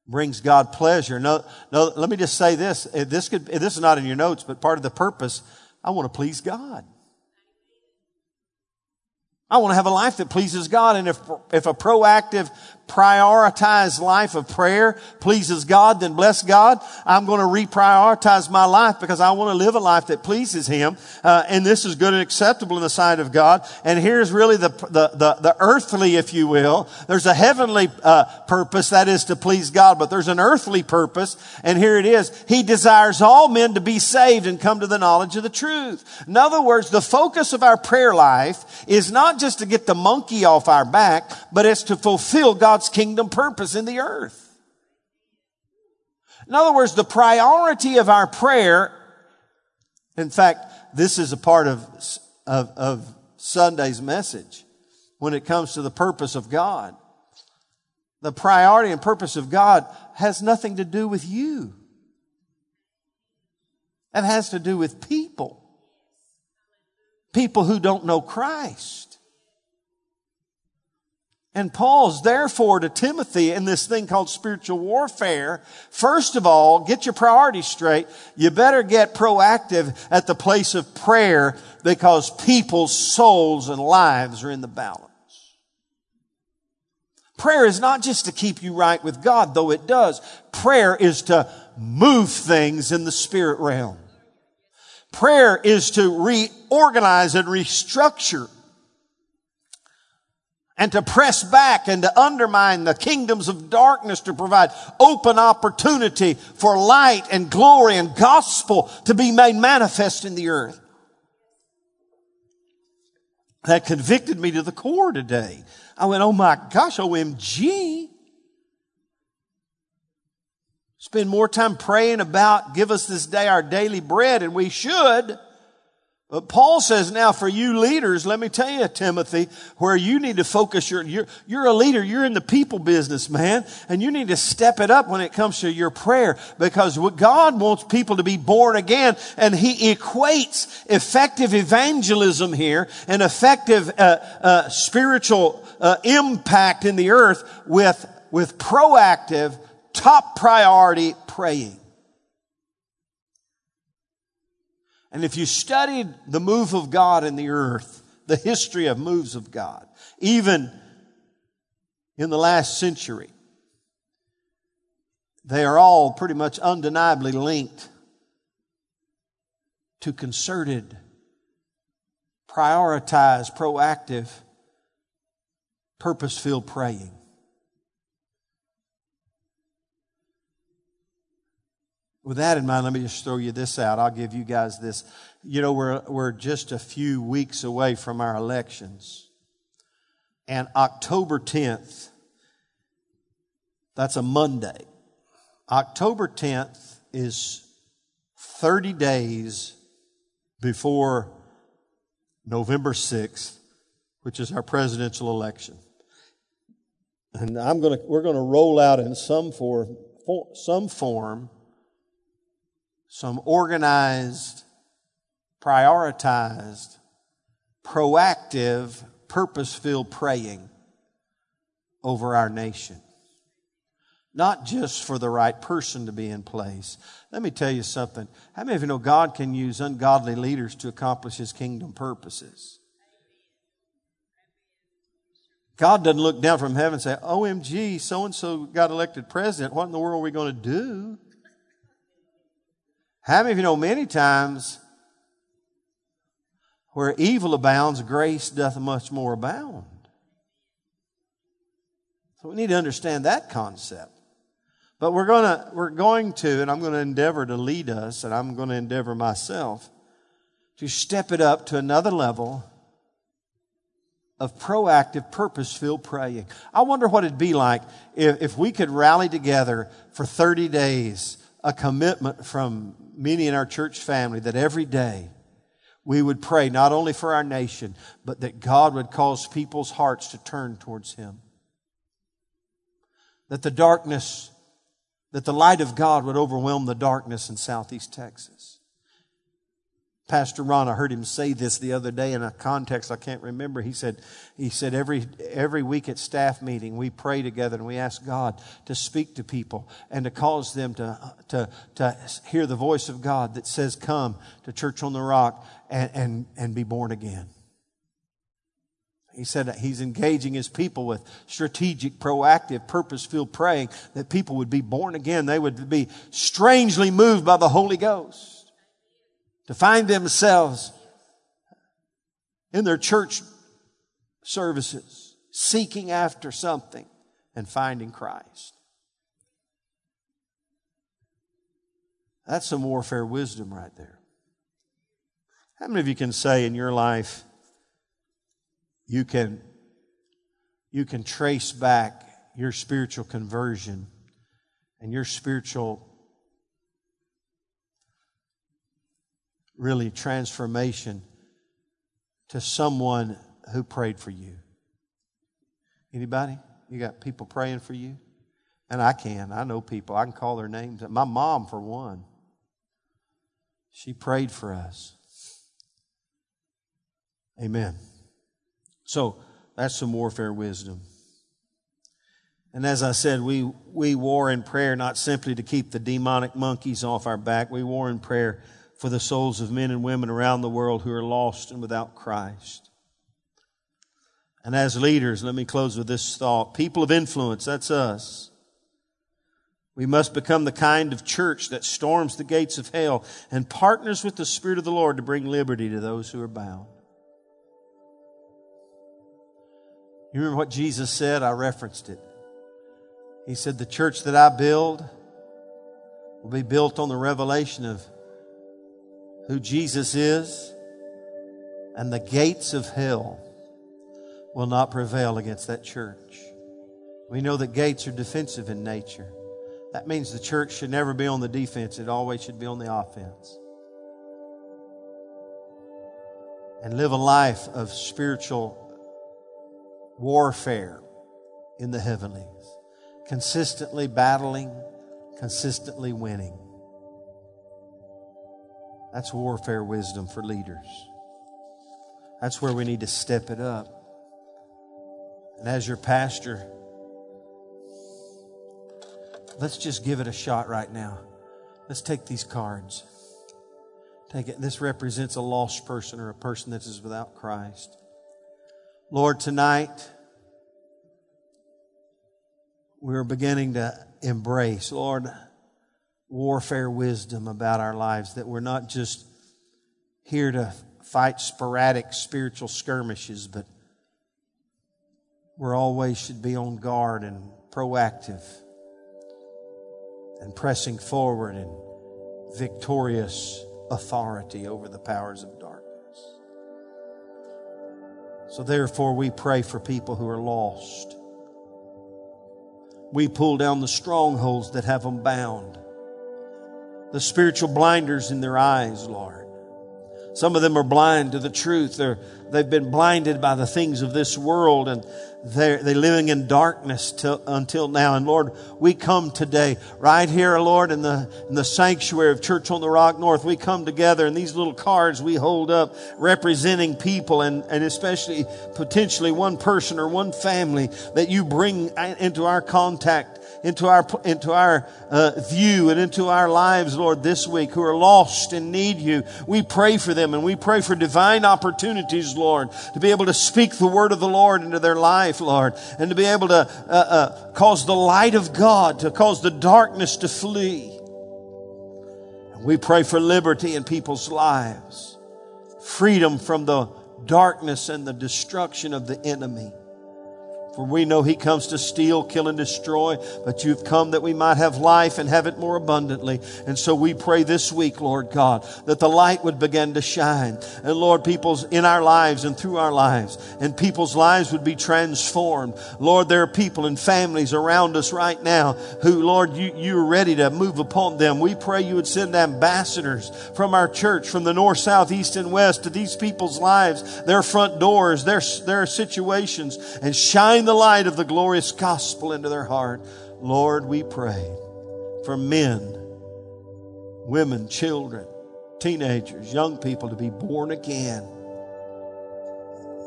Brings God pleasure. No, no, let me just say this. Uh, this could, uh, this is not in your notes, but part of the purpose, I want to please God. I want to have a life that pleases God. And if, if a proactive prioritize life of prayer pleases God, then bless God. I'm going to reprioritize my life because I want to live a life that pleases Him. Uh, and this is good and acceptable in the sight of God. And here's really the, the, the, the earthly, if you will. There's a heavenly uh, purpose, that is to please God, but there's an earthly purpose. And here it is. He desires all men to be saved and come to the knowledge of the truth. In other words, the focus of our prayer life is not just to get the monkey off our back, but it's to fulfill God's kingdom purpose in the earth. In other words, the priority of our prayer, in fact, this is a part of, of, of Sunday's message when it comes to the purpose of God. The priority and purpose of God has nothing to do with you. It has to do with people. People who don't know Christ. And Paul's therefore to Timothy in this thing called spiritual warfare. First of all, get your priorities straight. You better get proactive at the place of prayer because people's souls and lives are in the balance. Prayer is not just to keep you right with God, though it does. Prayer is to move things in the spirit realm. Prayer is to reorganize and restructure and to press back and to undermine the kingdoms of darkness to provide open opportunity for light and glory and gospel to be made manifest in the earth. That convicted me to the core today. I went, oh my gosh, OMG. Spend more time praying about give us this day our daily bread, and we should. But Paul says now for you leaders, let me tell you, Timothy, where you need to focus your, you're, you're a leader, you're in the people business, man, and you need to step it up when it comes to your prayer because God wants people to be born again and he equates effective evangelism here and effective uh, uh, spiritual uh, impact in the earth with, with proactive, top priority praying. And if you studied the move of God in the earth, the history of moves of God, even in the last century, they are all pretty much undeniably linked to concerted, prioritized, proactive, purpose filled praying. With that in mind, let me just throw you this out. I'll give you guys this. You know, we're, we're just a few weeks away from our elections. And October 10th, that's a Monday. October 10th is 30 days before November 6th, which is our presidential election. And I'm going to, we're going to roll out in some form, some form some organized, prioritized, proactive, purpose filled praying over our nation. Not just for the right person to be in place. Let me tell you something. How many of you know God can use ungodly leaders to accomplish His kingdom purposes? God doesn't look down from heaven and say, OMG, so and so got elected president. What in the world are we going to do? How many of you know many times where evil abounds, grace doth much more abound? So we need to understand that concept. But we're gonna, we're going to, and I'm going to endeavor to lead us, and I'm going to endeavor myself to step it up to another level of proactive, purpose filled praying. I wonder what it'd be like if, if we could rally together for 30 days, a commitment from many in our church family that every day we would pray not only for our nation, but that God would cause people's hearts to turn towards Him. That the darkness, that the light of God would overwhelm the darkness in southeast Texas. Pastor Ron, I heard him say this the other day in a context I can't remember. He said, he said every, every week at staff meeting, we pray together and we ask God to speak to people and to cause them to, to, to hear the voice of God that says, come to Church on the Rock and, and, and be born again. He said he's engaging his people with strategic, proactive, purpose filled praying that people would be born again. They would be strangely moved by the Holy Ghost to find themselves in their church services seeking after something and finding Christ. That's some warfare wisdom right there. How many of you can say in your life, you can, you can trace back your spiritual conversion and your spiritual really transformation to someone who prayed for you. Anybody? You got people praying for you? And I can. I know people. I can call their names. My mom, for one, she prayed for us. Amen. So that's some warfare wisdom. And as I said, we, we war in prayer not simply to keep the demonic monkeys off our back. We war in prayer for the souls of men and women around the world who are lost and without Christ. And as leaders, let me close with this thought. People of influence, that's us. We must become the kind of church that storms the gates of hell and partners with the Spirit of the Lord to bring liberty to those who are bound. You remember what Jesus said? I referenced it. He said, The church that I build will be built on the revelation of who Jesus is, and the gates of hell will not prevail against that church. We know that gates are defensive in nature. That means the church should never be on the defense, it always should be on the offense. And live a life of spiritual warfare in the heavenlies, consistently battling, consistently winning. That's warfare wisdom for leaders. That's where we need to step it up. And as your pastor, let's just give it a shot right now. Let's take these cards. Take it. This represents a lost person or a person that is without Christ. Lord, tonight we're beginning to embrace, Lord, warfare wisdom about our lives, that we're not just here to fight sporadic spiritual skirmishes, but we're always should be on guard and proactive and pressing forward in victorious authority over the powers of darkness. So, therefore, we pray for people who are lost. We pull down the strongholds that have them bound, the spiritual blinders in their eyes, Lord. Some of them are blind to the truth. They're, they've been blinded by the things of this world and they're, they're living in darkness till, until now. And Lord, we come today right here, Lord, in the, in the sanctuary of Church on the Rock North. We come together and these little cards we hold up representing people and, and especially potentially one person or one family that you bring into our contact into our, into our uh, view and into our lives, Lord, this week who are lost and need you. We pray for them and we pray for divine opportunities, Lord, to be able to speak the word of the Lord into their life, Lord, and to be able to uh, uh, cause the light of God, to cause the darkness to flee. And we pray for liberty in people's lives, freedom from the darkness and the destruction of the enemy. For we know he comes to steal, kill, and destroy, but you've come that we might have life and have it more abundantly. And so we pray this week, Lord God, that the light would begin to shine. And Lord, people's in our lives and through our lives, and people's lives would be transformed. Lord, there are people and families around us right now who, Lord, you, you're ready to move upon them. We pray you would send ambassadors from our church, from the north, south, east, and west to these people's lives, their front doors, their, their situations, and shine the light of the glorious gospel into their heart. Lord, we pray for men, women, children, teenagers, young people to be born again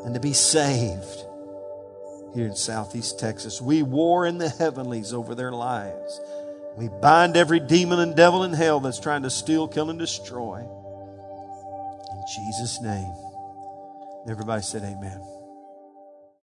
and to be saved here in Southeast Texas. We war in the heavenlies over their lives. We bind every demon and devil in hell that's trying to steal, kill, and destroy. In Jesus' name. Everybody said, Amen.